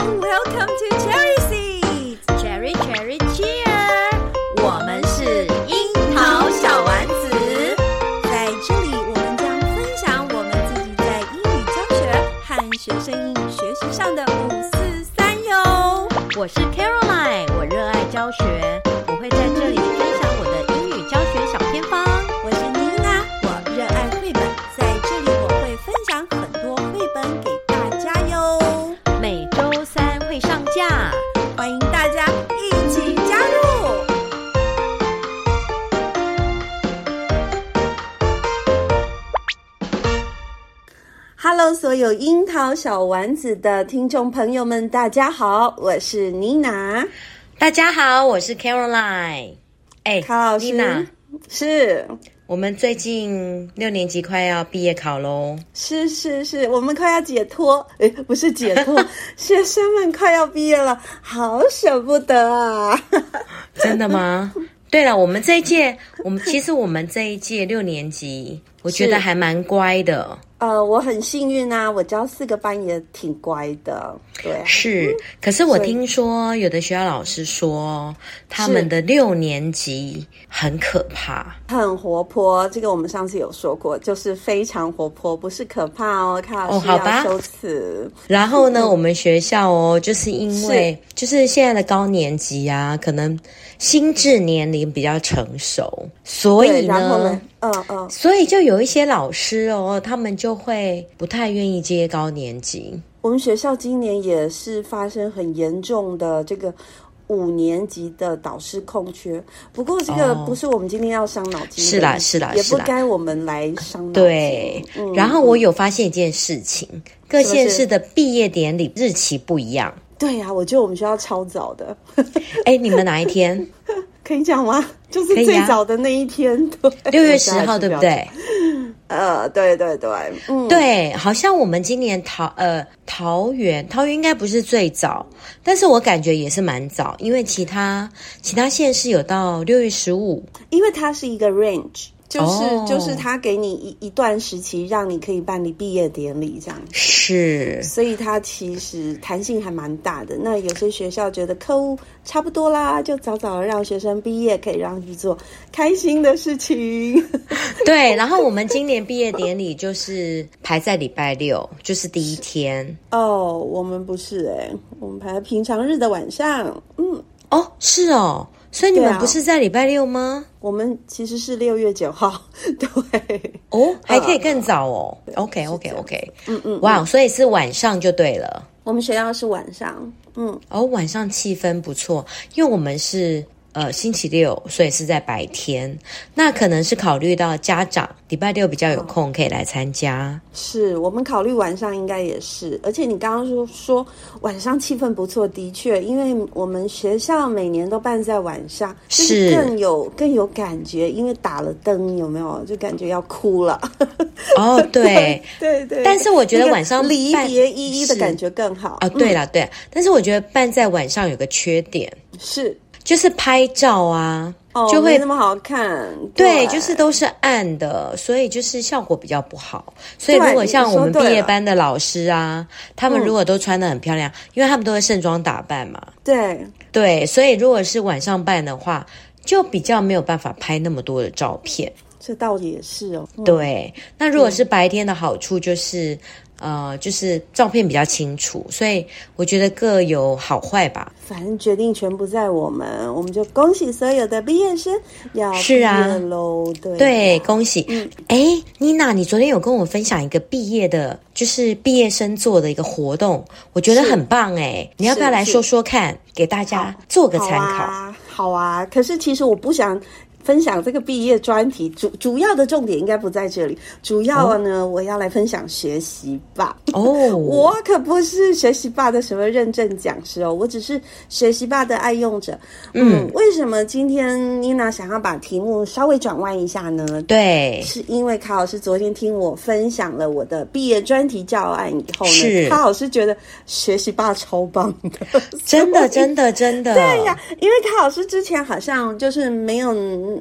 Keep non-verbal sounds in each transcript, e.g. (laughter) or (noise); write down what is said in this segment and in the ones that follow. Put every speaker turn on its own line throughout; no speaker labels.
Welcome to Cherry Seeds, Cherry Cherry Cheer。我们是樱桃小丸子，在这里我们将分享我们自己在英语教学和学生英语学习上的五四三哟。
我是 Caroline，我热爱教
学，所有樱桃小丸子的听众朋友们，大家好，我是妮娜。
大家好，我是 Caroline。哎，
卡老师，
妮娜，
是
我们最近六年级快要毕业考喽。
是是是，我们快要解脱，(laughs) 哎，不是解脱，(laughs) 学生们快要毕业了，好舍不得啊！(laughs)
真的吗？对了，我们这一届，我们其实我们这一届六年级，我觉得还蛮乖的。
呃，我很幸运啊，我教四个班也挺乖的，对啊。
是，可是我听说有的学校老师说，他们的六年级很可怕，
很活泼。这个我们上次有说过，就是非常活泼，不是可怕哦。看老师要修辞。
哦，然后呢，我们学校哦，就是因为是就是现在的高年级啊，可能心智年龄比较成熟，所以呢。
嗯嗯，
所以就有一些老师哦，他们就会不太愿意接高年级。
我们学校今年也是发生很严重的这个五年级的导师空缺，不过这个不是我们今天要伤脑筋的，
是啦是啦，
也不该我们来伤脑筋。
对，嗯、然后我有发现一件事情，嗯、各县市的毕业典礼日期不一样。
对呀、啊，我觉得我们学校超早的。(laughs)
哎，你们哪一天？(laughs)
可以讲吗？就是最早的那一天，对，
六月十号，对不对？
呃，对对对，嗯，
对，好像我们今年桃呃桃园桃园应该不是最早，但是我感觉也是蛮早，因为其他其他县市有到六月十五，
因为它是一个 range。就是、oh, 就是他给你一一段时期，让你可以办理毕业典礼这样。
是，
所以它其实弹性还蛮大的。那有些学校觉得课务差不多啦，就早早的让学生毕业，可以让去做开心的事情。(laughs)
对，然后我们今年毕业典礼就是排在礼拜六，就是第一天。
哦，oh, 我们不是诶、欸、我们排在平常日的晚上。嗯，
哦，是哦。所以你们不是在礼拜六吗？
我们其实是六月九号，(laughs) 对
哦，还可以更早哦。OK OK OK，嗯嗯，哇，所以是晚上就对了。
我们学校是晚上，嗯，
哦，晚上气氛不错，因为我们是。呃，星期六，所以是在白天。那可能是考虑到家长礼拜六比较有空，可以来参加。
是我们考虑晚上应该也是，而且你刚刚说说晚上气氛不错，的确，因为我们学校每年都办在晚上，是更有更有感觉，因为打了灯，有没有？就感觉要哭了。
哦，(laughs) 对
对对。
但是我觉得晚上
离别依依的感觉更好。
啊，对了对，但是我觉得办在晚上有个缺点
是。
就是拍照啊，
哦、
就会
那么好看。
对，对，就是都是暗的，所以就是效果比较不好。所以如果像我们毕业班的老师啊，他们如果都穿的很漂亮，嗯、因为他们都会盛装打扮嘛。
对
对，所以如果是晚上办的话，就比较没有办法拍那么多的照片。
这倒也是哦。嗯、
对，那如果是白天的好处就是。呃，就是照片比较清楚，所以我觉得各有好坏吧。
反正决定权不在我们，我们就恭喜所有的毕业生要毕业喽！是啊，对
对，恭喜！嗯，哎，妮娜，你昨天有跟我分享一个毕业的，就是毕业生做的一个活动，我觉得很棒哎，是你要不要来说说看，给大家做个参考？好
啊，好啊。可是其实我不想。分享这个毕业专题，主主要的重点应该不在这里。主要呢，哦、我要来分享学习吧。哦，(laughs) 我可不是学习吧的什么认证讲师哦，我只是学习吧的爱用者。嗯，嗯，为什么今天妮娜想要把题目稍微转弯一下呢？
对，
是因为卡老师昨天听我分享了我的毕业专题教案以后呢，卡老师觉得学习吧超棒的，
真的，真的，真的。(laughs)
对呀，因为卡老师之前好像就是没有。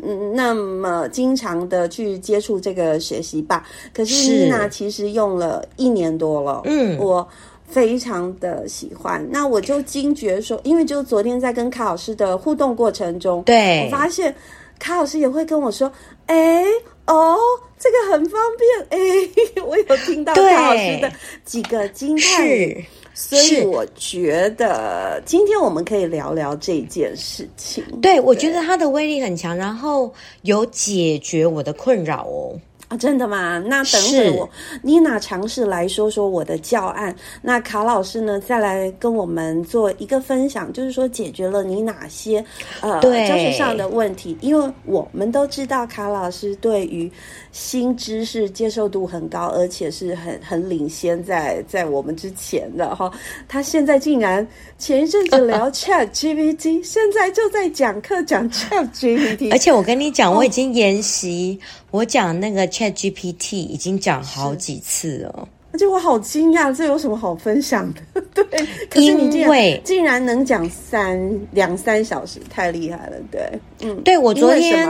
嗯，那么经常的去接触这个学习吧，可是妮娜其实用了一年多了。嗯，我非常的喜欢。那我就惊觉说，因为就昨天在跟卡老师的互动过程中，
对，
我发现卡老师也会跟我说：“哎，哦，这个很方便。”哎，(laughs) 我有听到卡老师的几个惊叹。所以我觉得今天我们可以聊聊这件事情。
对，对我觉得它的威力很强，然后有解决我的困扰哦。
啊，真的吗？那等会我妮娜尝试来说说我的教案，那卡老师呢再来跟我们做一个分享，就是说解决了你哪些呃教学上的问题？因为我们都知道卡老师对于新知识接受度很高，而且是很很领先在在我们之前的哈。他现在竟然前一阵子聊 Chat GPT，现在就在讲课讲 Chat GPT，
而且我跟你讲，我已经研习。哦我讲那个 Chat GPT 已经讲好几次了，
而且我好惊讶，这有什么好分享的？(laughs) 对，可是你竟然竟然能讲三两三小时，太厉害了。对，嗯，
对我昨天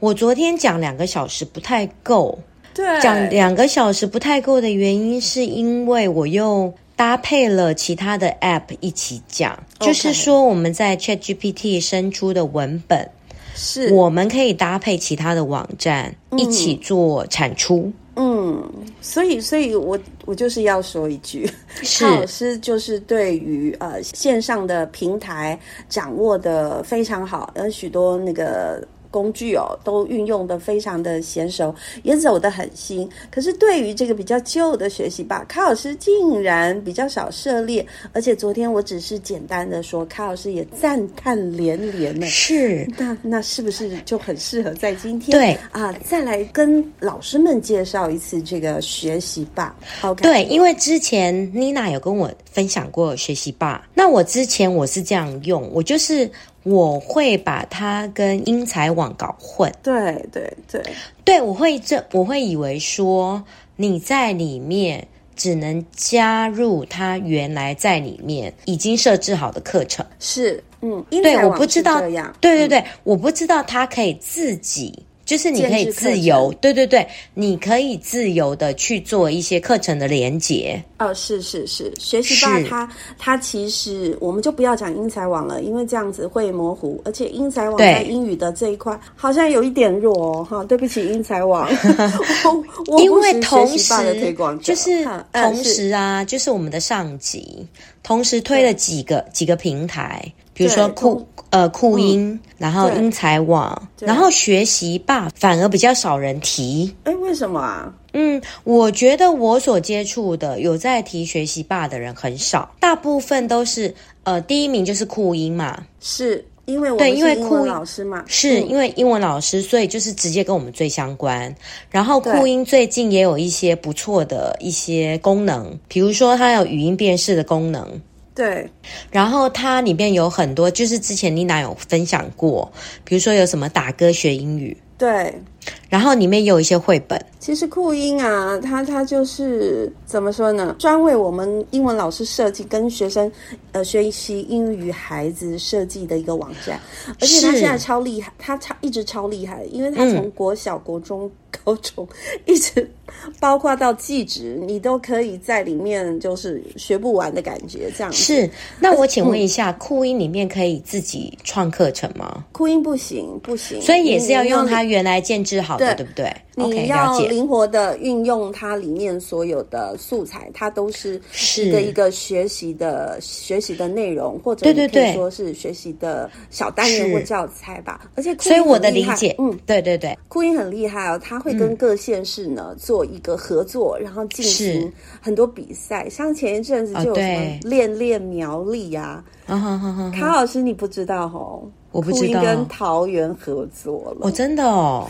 我昨天讲两个小时不太够，
对，
讲两个小时不太够的原因是因为我又搭配了其他的 App 一起讲.就是说我们在 Chat GPT 生出的文本。
是，
我们可以搭配其他的网站一起做产出。
嗯，所以，所以我我就是要说一句，是老师就是对于呃线上的平台掌握的非常好，有许多那个。工具哦，都运用的非常的娴熟，也走得很新。可是对于这个比较旧的学习吧，卡老师竟然比较少涉猎。而且昨天我只是简单的说，卡老师也赞叹连连呢。
是，
那那是不是就很适合在今天
对
啊，再来跟老师们介绍一次这个学习吧？OK，
对，因为之前妮娜有跟我分享过学习吧，那我之前我是这样用，我就是。我会把它跟英才网搞混，
对对对。
对，我会这我会以为说你在里面只能加入他原来在里面已经设置好的课程，
是嗯，
对，我不知道，对对对，我不知道他可以自己。就是你可以自由，对对对，你可以自由的去做一些课程的连接。
哦，是是是，学习吧，它它其实我们就不要讲英才网了，因为这样子会模糊，而且英才网在英语的这一块好像有一点弱哦。哈，对不起，英才网，(laughs) 我
因为同时就是同时啊，就是我们的上级同时推了几个几个平台。比如说酷呃酷音，嗯、然后英才网，然后学习霸反而比较少人提。
哎，为什么啊？
嗯，我觉得我所接触的有在提学习霸的人很少，大部分都是呃第一名就是酷音嘛，
是因为我们是英文老师嘛，
是因为英文老师，所以就是直接跟我们最相关。然后酷音最近也有一些不错的一些功能，比如说它有语音辨识的功能。
对，
然后它里面有很多，就是之前妮娜有分享过，比如说有什么打歌学英语，
对，
然后里面有一些绘本。
其实酷音啊，它它就是怎么说呢？专为我们英文老师设计，跟学生呃学习英语孩子设计的一个网站，而且它现在超厉害，它超一直超厉害，因为它从国小、国中。高中一直包括到技职，你都可以在里面，就是学不完的感觉。这样
是。那我请问一下，酷音里面可以自己创课程吗？
酷音不行，不行。
所以也是要用它原来建制好的，对不对？
你要灵活的运用它里面所有的素材，它都是一个一个学习的学习的内容，或者你可以说是学习的小单元或教材吧。而且，
所以我的理解，嗯，对对对，
酷音很厉害哦，他会跟各县市呢、嗯、做一个合作，然后进行很多比赛。像前一阵子就有什么练练苗栗呀、啊，卡老师你不知道哦。
我不知道，
跟桃园合作了。
哦，真的哦，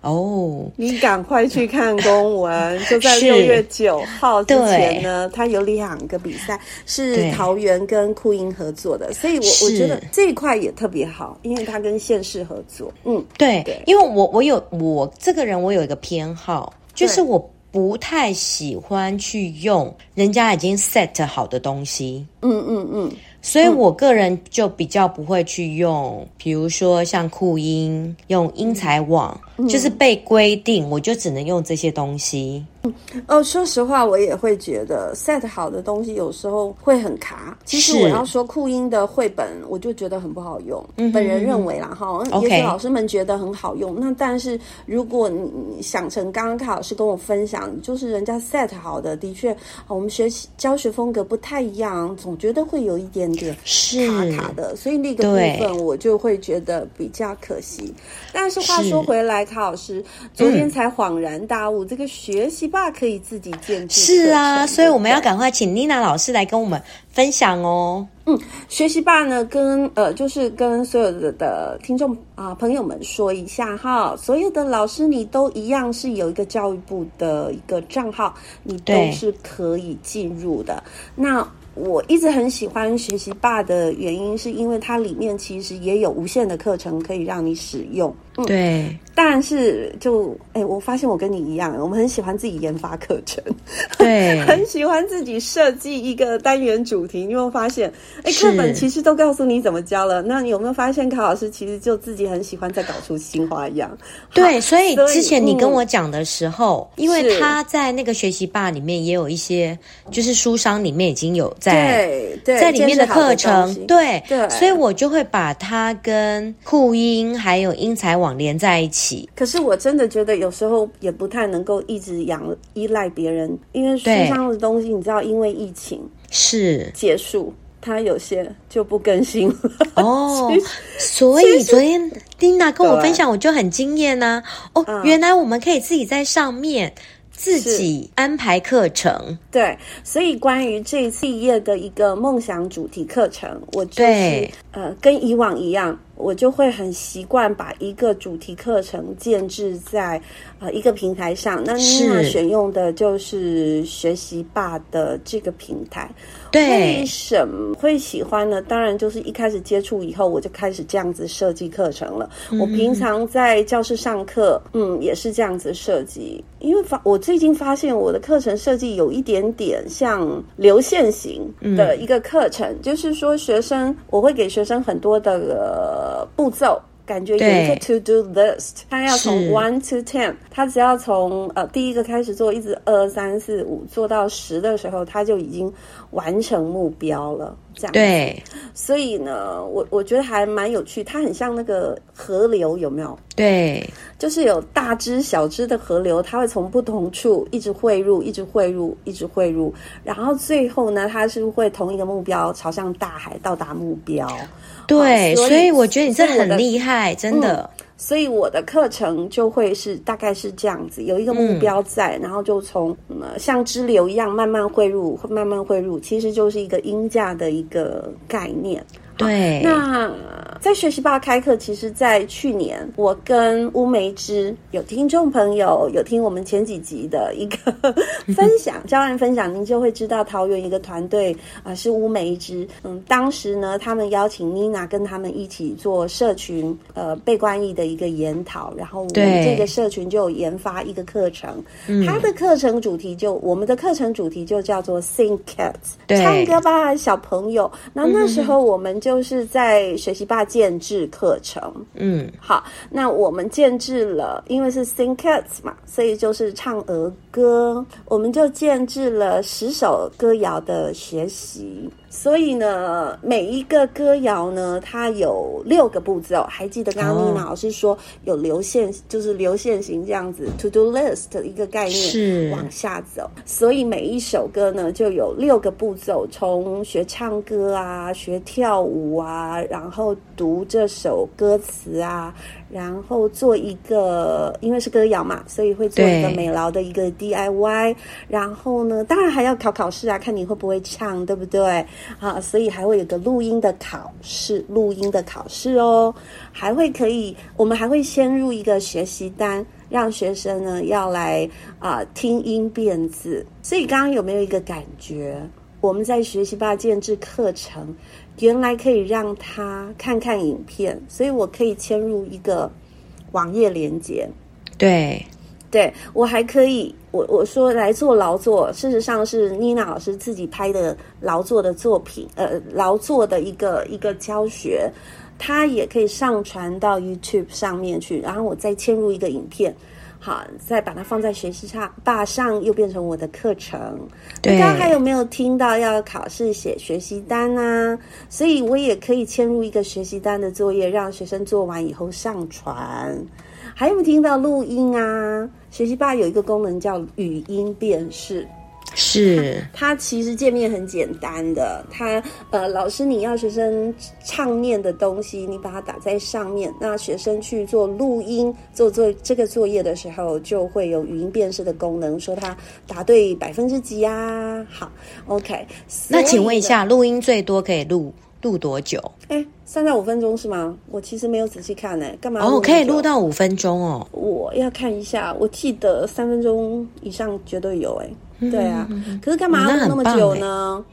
哦，
你赶快去看公文，就在 (laughs) 六月九号之前呢，他有两个比赛是桃园跟酷音合作的，所以我我觉得这一块也特别好，因为它跟县市合作。嗯，
对，对，因为我我有我这个人我有一个偏好，就是我不太喜欢去用人家已经 set 好的东西。
嗯嗯嗯。
所以我个人就比较不会去用，比如说像酷音、用英才网，就是被规定，我就只能用这些东西。
嗯，哦，说实话，我也会觉得 set 好的东西有时候会很卡。其实我要说，酷音的绘本，我就觉得很不好用。嗯，本人认为啦，哈，也许老师们觉得很好用。那但是如果你想成刚刚卡老师跟我分享，就是人家 set 好的，的确，我们学习教学风格不太一样，总觉得会有一点点卡卡的，所以那个部分我就会觉得比较可惜。但是话说回来，卡老师昨天才恍然大悟，这个学习。爸可以自己建制，
是啊，所以我们要赶快请妮娜老师来跟我们分享哦。
嗯，学习爸呢，跟呃，就是跟所有的的听众啊、朋友们说一下哈，所有的老师你都一样是有一个教育部的一个账号，你都是可以进入的。那我一直很喜欢学习爸的原因，是因为它里面其实也有无限的课程可以让你使用。嗯、
对。
但是就哎、欸，我发现我跟你一样，我们很喜欢自己研发课程，
对，(laughs)
很喜欢自己设计一个单元主题。你有没有发现？哎、欸，课本其实都告诉你怎么教了。那你有没有发现，卡老师其实就自己很喜欢在搞出新花样？
对，所以之前你跟我讲的时候，嗯、因为他在那个学习吧里面也有一些，就是书商里面已经有在在里面的课程，对
对，
所以我就会把它跟酷音还有英才网连在一起。
可是我真的觉得有时候也不太能够一直仰依赖别人，因为书上的东西你知道，因为疫情
是
结束，它有些就不更新了
哦。(laughs) 所以昨天丁娜跟我分享，我就很惊艳呐。哦，原来我们可以自己在上面自己安排课程。
对，所以关于这一次毕业的一个梦想主题课程，我就是呃跟以往一样。我就会很习惯把一个主题课程建置在呃一个平台上。那妮娜选用的就是学习吧的这个平台。
对，
为什么会喜欢呢？当然就是一开始接触以后，我就开始这样子设计课程了。嗯、我平常在教室上课，嗯，也是这样子设计。因为发我最近发现我的课程设计有一点点像流线型的一个课程，嗯、就是说学生我会给学生很多的。步骤感觉有一个 to do list，他要从 one to ten，他只要从呃第一个开始做，一直二三四五做到十的时候，他就已经完成目标了。这样
对，
所以呢，我我觉得还蛮有趣，它很像那个河流，有没有？
对，
就是有大支小支的河流，它会从不同处一直汇入，一直汇入，一直汇入，然后最后呢，它是会同一个目标朝向大海到达目标。
对，所以，所以我觉得你这很厉害，真的。
嗯所以我的课程就会是大概是这样子，有一个目标在，嗯、然后就从、嗯、像支流一样慢慢汇入，慢慢汇入，其实就是一个音价的一个概念。
对，
那在学习吧开课，其实，在去年我跟乌梅枝有听众朋友有听我们前几集的一个分享，(laughs) 教案分享，您就会知道桃园一个团队啊、呃、是乌梅枝。嗯，当时呢，他们邀请妮娜跟他们一起做社群呃被关义的一个研讨，然后我们这个社群就有研发一个课程，他的课程主题就我们的课程主题就叫做 Sing Cats，唱歌吧小朋友。那那时候我们。就是在学习吧建制课程，
嗯，
好，那我们建制了，因为是 Sing cats 嘛，所以就是唱儿歌，我们就建制了十首歌谣的学习。所以呢，每一个歌谣呢，它有六个步骤。还记得刚刚妮娜老师说有流线，就是流线型这样子，to do list 的一个概念，是往下走。所以每一首歌呢，就有六个步骤，从学唱歌啊，学跳舞啊，然后读这首歌词啊。然后做一个，因为是歌谣嘛，所以会做一个美劳的一个 DIY。然后呢，当然还要考考试啊，看你会不会唱，对不对？啊，所以还会有个录音的考试，录音的考试哦。还会可以，我们还会先入一个学习单，让学生呢要来啊听音辨字。所以刚刚有没有一个感觉？我们在学习八建制课程。原来可以让他看看影片，所以我可以嵌入一个网页连接。
对，
对我还可以，我我说来做劳作，事实上是妮娜老师自己拍的劳作的作品，呃，劳作的一个一个教学。它也可以上传到 YouTube 上面去，然后我再嵌入一个影片。好，再把它放在学习吧上，又变成我的课程。对，刚刚还有没有听到要考试写学习单啊？所以我也可以嵌入一个学习单的作业，让学生做完以后上传。还有没有听到录音啊？学习吧有一个功能叫语音辨识。
是
它，它其实界面很简单的。它呃，老师你要学生唱念的东西，你把它打在上面，那学生去做录音做做这个作业的时候，就会有语音辨识的功能，说他答对百分之几啊？好，OK。
那请问一下，录音最多可以录录多久？
哎，三到五分钟是吗？我其实没有仔细看呢，干嘛？
哦，可以录到五分钟哦。
我要看一下，我记得三分钟以上绝对有哎。对啊，可是干嘛要那么久呢？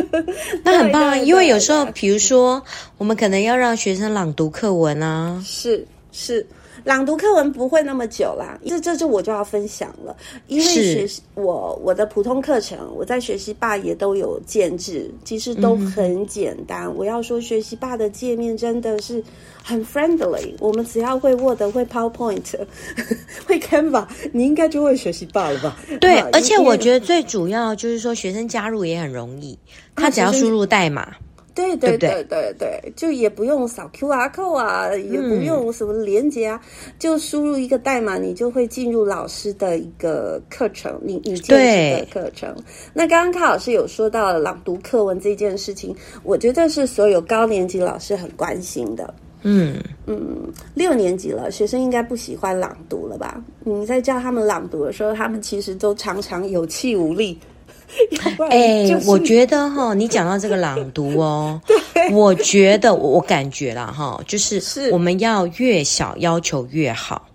(laughs)
那很棒啊，因为有时候，比如说，我们可能要让学生朗读课文啊，
是是。朗读课文不会那么久啦，这这就我就要分享了，因为学习我我的普通课程，我在学习霸也都有建制，其实都很简单。嗯、我要说学习霸的界面真的是很 friendly，我们只要会 Word 会 PowerPoint (laughs) 会 Canva，你应该就会学习霸了吧？
对，而且我觉得最主要就是说学生加入也很容易，他只要输入代码。
对对对对对，就也不用扫 QR code 啊，也不用什么连接啊，嗯、就输入一个代码，你就会进入老师的一个课程，你你建的课程。那刚刚康老师有说到朗读课文这件事情，我觉得是所有高年级老师很关心的。嗯嗯，六年级了，学生应该不喜欢朗读了吧？你在教他们朗读的时候，他们其实都常常有气无力。(laughs)
哎、就是欸，我觉得哈，你讲到这个朗读哦，(laughs) 我觉得我感觉啦哈，就是我们要越小要求越好。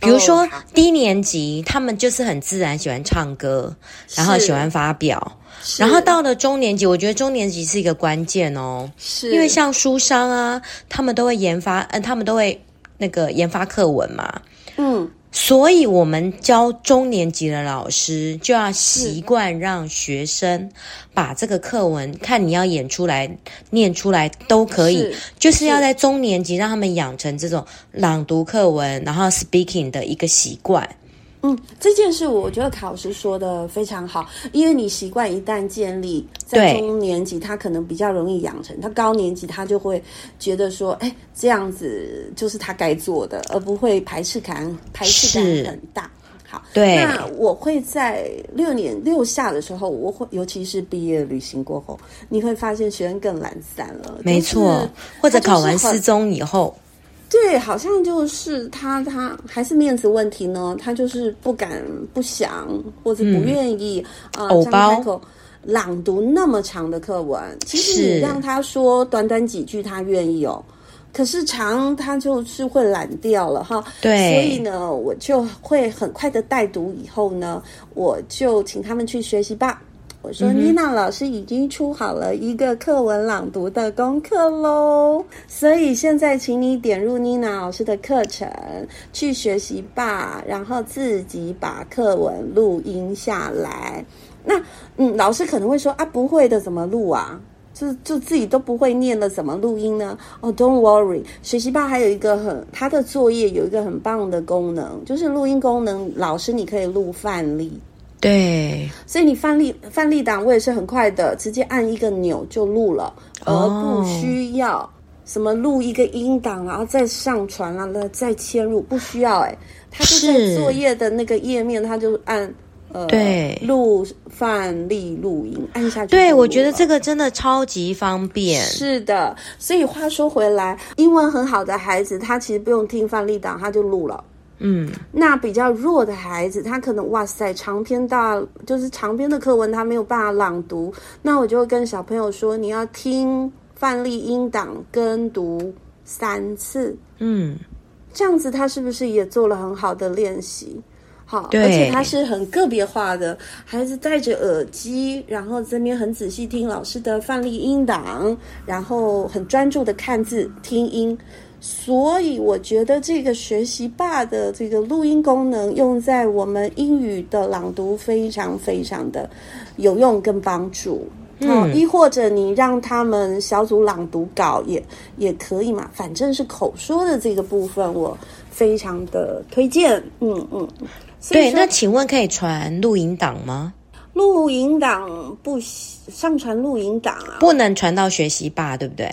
比如说低年级，他们就是很自然喜欢唱歌，然后喜欢发表，然后到了中年级，我觉得中年级是一个关键哦，是因为像书商啊，他们都会研发，嗯、呃，他们都会那个研发课文嘛，嗯。所以，我们教中年级的老师就要习惯让学生把这个课文，看你要演出来、念出来都可以，是就是要在中年级让他们养成这种朗读课文，然后 speaking 的一个习惯。
嗯，这件事我觉得卡老师说的非常好，因为你习惯一旦建立，在中年级他可能比较容易养成，他高年级他就会觉得说，哎，这样子就是他该做的，而不会排斥感，排斥感很大。好，对，那我会在六年六下的时候，我会尤其是毕业旅行过后，你会发现学生更懒散了，
没错，或者考完四中以后。
对，好像就是他，他还是面子问题呢。他就是不敢、不想，或者不愿意啊，张、嗯呃、开口朗读那么长的课文。其实你让他说短短几句，他愿意哦。可是长，他就是会懒掉了哈。对，所以呢，我就会很快的带读。以后呢，我就请他们去学习吧。我说，妮娜老师已经出好了一个课文朗读的功课喽，所以现在请你点入妮娜老师的课程去学习吧，然后自己把课文录音下来。那嗯，老师可能会说啊，不会的怎么录啊？就就自己都不会念了，怎么录音呢？哦，oh，Don't worry，学习吧还有一个很，他的作业有一个很棒的功能，就是录音功能。老师你可以录范例。
对，
所以你范例范例档我也是很快的，直接按一个钮就录了，而不需要什么录一个音档，然后再上传了，再切入，不需要哎，他就在作业的那个页面，他就按呃对录范例录音按下去。
对，我觉得这个真的超级方便。
是的，所以话说回来，英文很好的孩子，他其实不用听范例档，他就录了。嗯，那比较弱的孩子，他可能哇塞，长篇大就是长篇的课文，他没有办法朗读。那我就会跟小朋友说，你要听范例音档跟读三次。嗯，这样子他是不是也做了很好的练习？好，对，而且他是很个别化的，孩子戴着耳机，然后这边很仔细听老师的范例音档，然后很专注的看字听音。所以我觉得这个学习霸的这个录音功能用在我们英语的朗读非常非常的有用跟帮助。嗯，亦或者你让他们小组朗读稿也也可以嘛，反正是口说的这个部分，我非常的推荐。嗯嗯，
对，那请问可以传录音档吗？
录音档不上传录音档啊，
不能传到学习吧，对不对？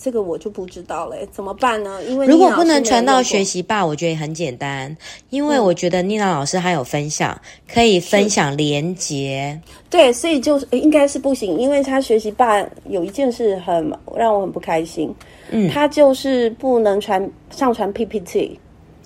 这个我就不知道了，怎么办呢？因为
如果不能传到学习吧，我觉得也很简单，因为我觉得妮娜老师还有分享，嗯、可以分享连接。
对，所以就是应该是不行，因为他学习吧有一件事很让我很不开心，嗯，他就是不能传上传 PPT，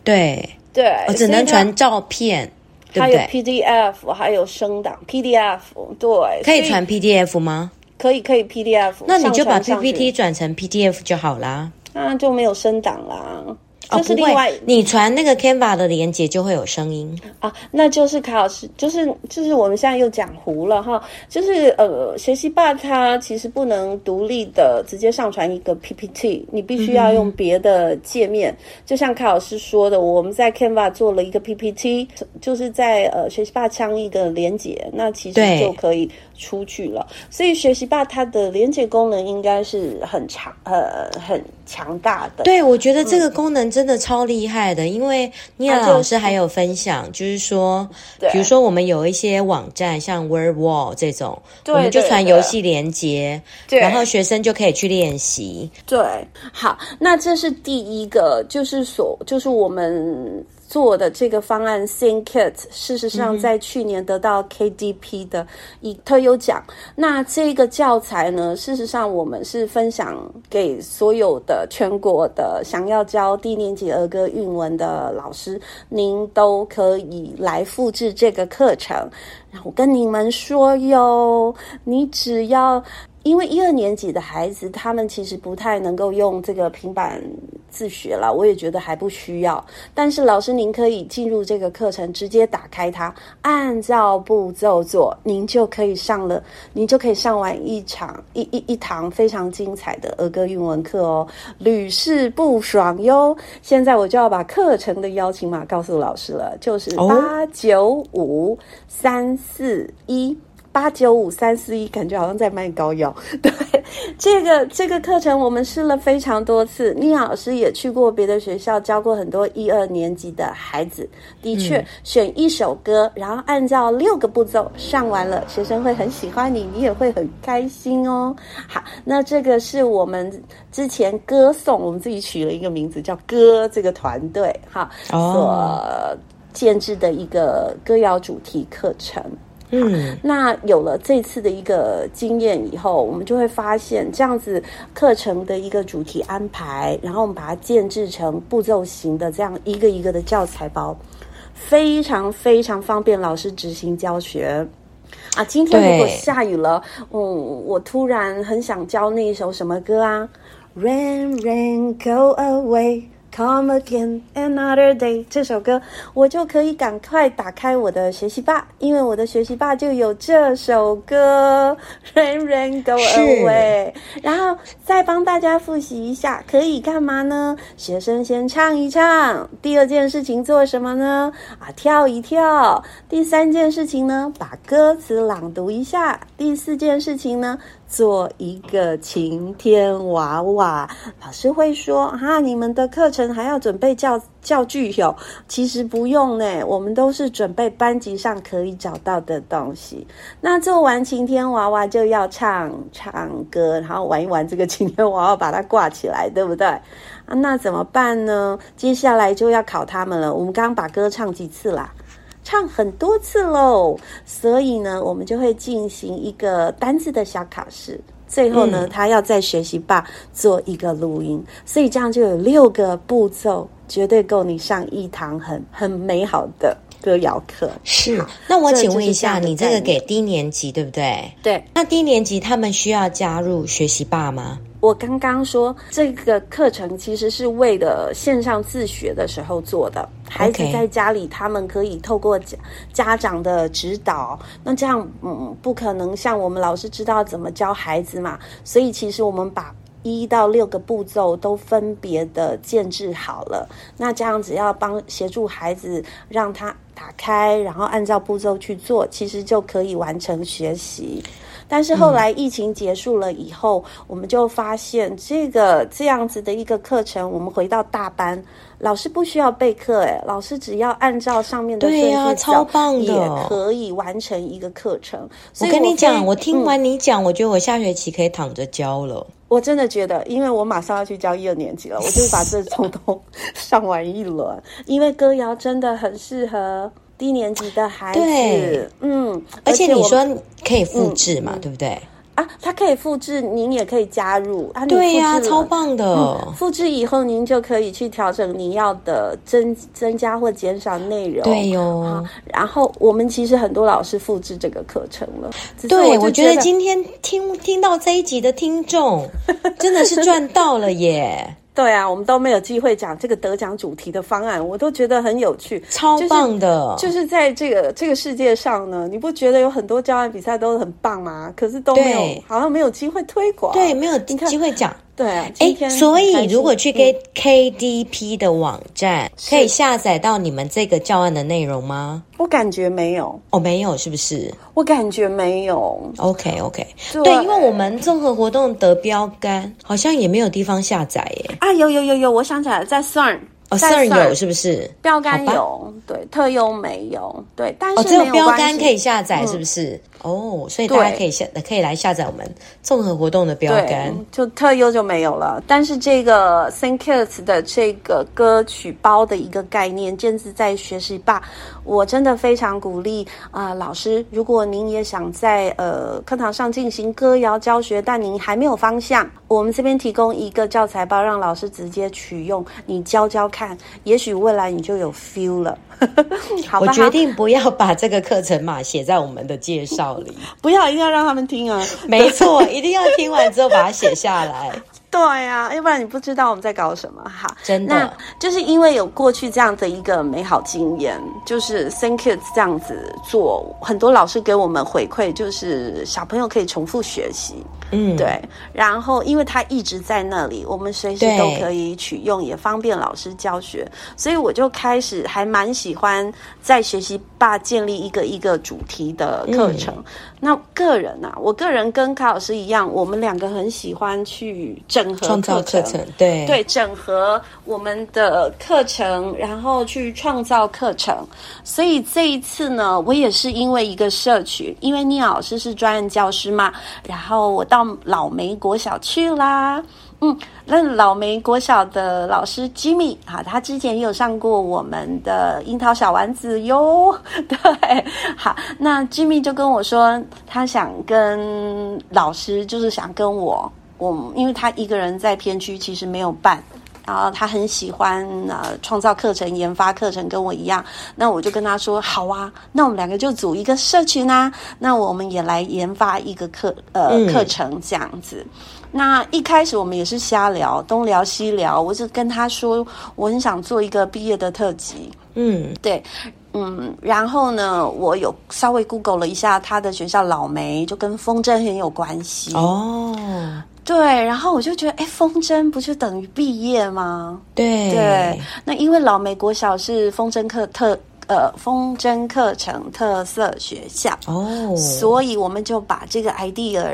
对对，我只能传照片，
还有 PDF，还有声档 PDF，对，
可以传 PDF 吗？
可以可以 PDF，
那你就把 PPT 转成 PDF 就好啦，
那就没有升档啦。
哦，不会，你传那个 Canva 的连接就会有声音
啊。那就是卡老师，就是就是我们现在又讲糊了哈。就是呃，学习吧它其实不能独立的直接上传一个 PPT，你必须要用别的界面。嗯、就像卡老师说的，我们在 Canva 做了一个 PPT，就是在呃学习吧枪一个连接，那其实就可以出去了。所以学习吧它的连接功能应该是很长呃很强大的。
对，我觉得这个功能真。的超厉害的，因为妮娜老师还有分享，就是说，比如说我们有一些网站，像 WordWall 这种，我们就传游戏连接，然后学生就可以去练习。
对，好，那这是第一个，就是所，就是我们。做的这个方案 ThinkKit，事实上在去年得到 KDP 的一特优奖。嗯、那这个教材呢，事实上我们是分享给所有的全国的想要教低年级儿歌韵文的老师，您都可以来复制这个课程。我跟你们说哟，你只要。因为一二年级的孩子，他们其实不太能够用这个平板自学了，我也觉得还不需要。但是老师，您可以进入这个课程，直接打开它，按照步骤做，您就可以上了，您就可以上完一场一一一堂非常精彩的儿歌韵文课哦，屡试不爽哟。现在我就要把课程的邀请码告诉老师了，就是八九五三四一。八九五三四一，感觉好像在卖膏药。(laughs) 对，这个这个课程我们试了非常多次，妮老师也去过别的学校教过很多一二年级的孩子。的确，嗯、选一首歌，然后按照六个步骤上完了，学生会很喜欢你，你也会很开心哦。好，那这个是我们之前歌颂，我们自己取了一个名字叫“歌”这个团队哈、哦、所建制的一个歌谣主题课程。嗯，那有了这次的一个经验以后，我们就会发现这样子课程的一个主题安排，然后我们把它建制成步骤型的这样一个一个的教材包，非常非常方便老师执行教学啊。今天如果下雨了，嗯，我突然很想教那一首什么歌啊？Rain, rain, go away。Come again another day 这首歌，我就可以赶快打开我的学习吧，因为我的学习吧就有这首歌。Rain, rain, go away。然后再帮大家复习一下，可以干嘛呢？学生先唱一唱，第二件事情做什么呢？啊，跳一跳。第三件事情呢，把歌词朗读一下。第四件事情呢，做一个晴天娃娃，老师会说哈，你们的课程还要准备教教具哟。其实不用呢，我们都是准备班级上可以找到的东西。那做完晴天娃娃就要唱唱歌，然后玩一玩这个晴天娃娃，把它挂起来，对不对？啊，那怎么办呢？接下来就要考他们了。我们刚刚把歌唱几次啦？唱很多次喽，所以呢，我们就会进行一个单字的小考试。最后呢，嗯、他要在学习吧做一个录音，所以这样就有六个步骤，绝对够你上一堂很很美好的歌谣课。
是，那我请问一下，这你这个给低年级对不对？
对，
那低年级他们需要加入学习吧吗？
我刚刚说这个课程其实是为了线上自学的时候做的，孩子在家里他们可以透过家家长的指导，那这样嗯不可能像我们老师知道怎么教孩子嘛，所以其实我们把一到六个步骤都分别的建制好了，那这样子要帮协助孩子让他打开，然后按照步骤去做，其实就可以完成学习。但是后来疫情结束了以后，嗯、我们就发现这个这样子的一个课程，我们回到大班，老师不需要备课，哎，老师只要按照上面的顺序
超棒的，
也可以完成一个课程。
我跟你讲，我听完你讲，嗯、我觉得我下学期可以躺着教了。
我真的觉得，因为我马上要去教一二年级了，(laughs) 我就把这从头上完一轮。因为歌谣真的很适合低年级的孩子，
对，
嗯，
而且你说可以复制嘛，嗯、对不对？
啊，它可以复制，您也可以加入啊。
对呀、啊，超棒的、
嗯！复制以后，您就可以去调整您要的增增加或减少内容。
对哟。
然后我们其实很多老师复制这个课程了。
对，我觉得今天听听到这一集的听众真的是赚到了耶。
对啊，我们都没有机会讲这个得奖主题的方案，我都觉得很有趣，
超棒的。
就是、就是在这个这个世界上呢，你不觉得有很多教案比赛都很棒吗？可是都没有，好像没有机会推广，
对，没有机会讲。
对啊，
哎，所以如果去 K KDP 的网站，嗯、可以下载到你们这个教案的内容吗？
我感觉没有，
哦，没有，是不是？
我感觉没有。
OK OK，对，对，因为我们综合活动的标杆，好像也没有地方下载耶。
啊，有有有有，我想起来了，在 CERN。
哦，CERN 有是不是？
标杆有，对，特优没有，对，但是
哦，只有标杆可以下载，是不是？嗯哦，所以大家可以下可以来下载我们综合活动的标杆，
就特优就没有了。但是这个 ThinKids 的这个歌曲包的一个概念，建置在学习吧，我真的非常鼓励啊、呃，老师，如果您也想在呃课堂上进行歌谣教学，但您还没有方向，我们这边提供一个教材包，让老师直接取用，你教教看，也许未来你就有 feel 了。(laughs)
我决定不要把这个课程码写在我们的介绍里，(laughs)
不要，一定要让他们听啊！(laughs)
没错，一定要听完之后把它写下来。
对呀、啊，要不然你不知道我们在搞什么哈。
真的，那
就是因为有过去这样的一个美好经验，就是 ThinKids 这样子做，很多老师给我们回馈，就是小朋友可以重复学习。嗯，对。然后，因为他一直在那里，我们随时都可以取用，也方便老师教学。所以我就开始还蛮喜欢在学习吧建立一个一个主题的课程。嗯、那个人啊，我个人跟卡老师一样，我们两个很喜欢去整合
创造课程，对
对，整合我们的课程，然后去创造课程。所以这一次呢，我也是因为一个社群，因为聂老师是专任教师嘛，然后我到。老梅国小去啦，嗯，那老梅国小的老师 Jimmy 啊，他之前也有上过我们的樱桃小丸子哟，(laughs) 对，好，那 Jimmy 就跟我说，他想跟老师，就是想跟我，我因为他一个人在片区，其实没有办。然后他很喜欢呃创造课程、研发课程，跟我一样。那我就跟他说：“好啊，那我们两个就组一个社群啊。那我们也来研发一个课呃、嗯、课程这样子。那一开始我们也是瞎聊，东聊西聊。我就跟他说，我很想做一个毕业的特辑。嗯，对，嗯。然后呢，我有稍微 Google 了一下他的学校老梅，就跟风筝很有关系哦。”对，然后我就觉得，哎，风筝不就等于毕业吗？
对。
对，那因为老美国小是风筝课特呃风筝课程特色学校哦，所以我们就把这个 idea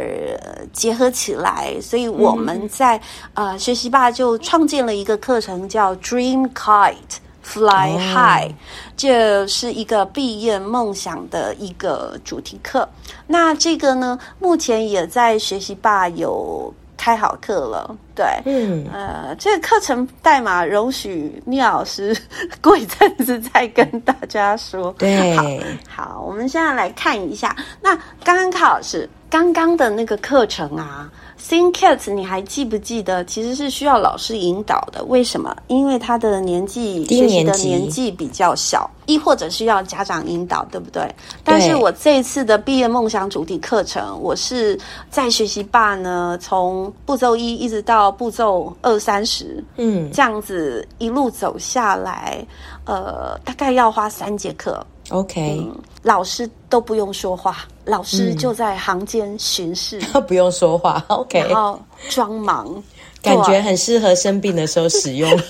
结合起来，所以我们在、嗯、呃学习吧就创建了一个课程叫 Dream Kite Fly High，这、哦、是一个毕业梦想的一个主题课。那这个呢，目前也在学习吧有开好课了。对，嗯，呃，这个课程代码容许聂老师过一阵子再跟大家说。
对，
好，好，我们现在来看一下。那刚刚卡老师刚刚的那个课程啊。，Think Cats，你还记不记得？其实是需要老师引导的。为什么？因为他的年纪学习的年纪比较小，亦或者需要家长引导，对不对？对。但是我这一次的毕业梦想主题课程，我是在学习吧呢，从步骤一一直到步骤二三十，嗯，这样子一路走下来，呃，大概要花三节课。
OK，
嗯，老师都不用说话。老师就在行间巡视，
嗯、(laughs) 不用说话，OK，
然后装忙。
感觉很适合生病的时候使用。(laughs)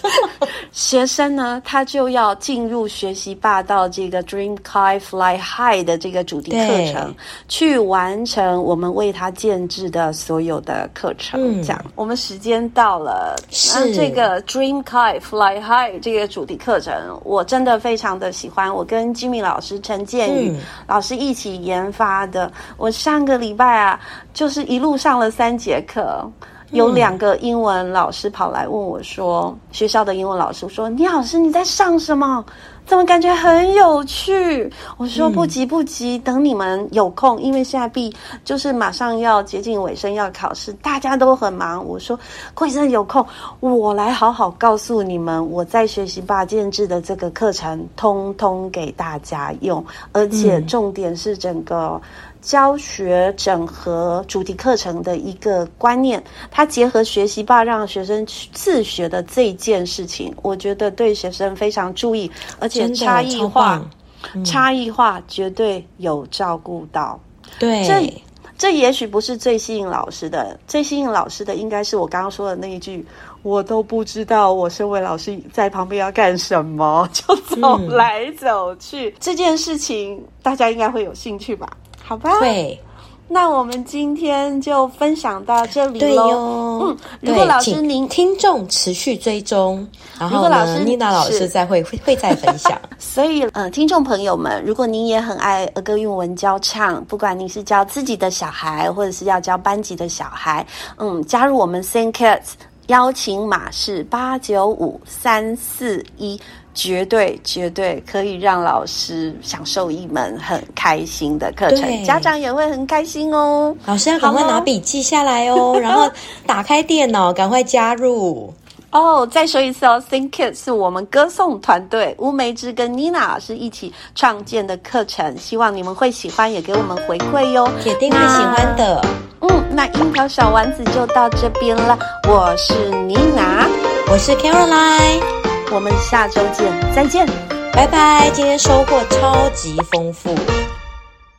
学生呢，他就要进入学习霸道这个 Dream High Fly High 的这个主题课程，去完成我们为他建制的所有的课程。这样，嗯、我们时间到了，是这个 Dream High Fly High 这个主题课程，我真的非常的喜欢。我跟 Jimmy 老师、陈建宇老师一起研发的。嗯、我上个礼拜啊，就是一路上了三节课。有两个英文老师跑来问我说：“嗯、学校的英文老师说，倪老师你在上什么？怎么感觉很有趣？”我说：“不急不急，嗯、等你们有空，因为现在毕就是马上要接近尾声，要考试，大家都很忙。”我说：“贵生有空，我来好好告诉你们，我在学习八建制的这个课程，通通给大家用，而且重点是整个。”教学整合主题课程的一个观念，它结合学习吧让学生去自学的这件事情，我觉得对学生非常注意，而且差异化，嗯、差异化绝对有照顾到。
对，
这这也许不是最吸引老师的，最吸引老师的应该是我刚刚说的那一句，我都不知道我身为老师在旁边要干什么，就走来走去，嗯、这件事情大家应该会有兴趣吧。好吧，
对，
那我们今天就分享到这
里喽。
嗯，如果老师您
听众持续追踪，然后呢，妮娜老师再会会会再分享。(laughs)
所以，呃，听众朋友们，如果您也很爱儿歌韵文教唱，不管你是教自己的小孩，或者是要教班级的小孩，嗯，加入我们 Think Kids，邀请码是八九五三四一。绝对绝对可以让老师享受一门很开心的课程，家长也会很开心哦。
老师要赶快拿笔记下来哦，(laughs) 然后打开电脑，赶快加入
哦。再说一次哦，Think Kids 是我们歌颂团队乌梅枝跟妮娜老师一起创建的课程，希望你们会喜欢，也给我们回馈哟，
铁定会喜欢的。
嗯，那樱桃小丸子就到这边了。我是妮娜，
我是 Caroline。
我们下周见，再见，
拜拜。今天收获超级丰富。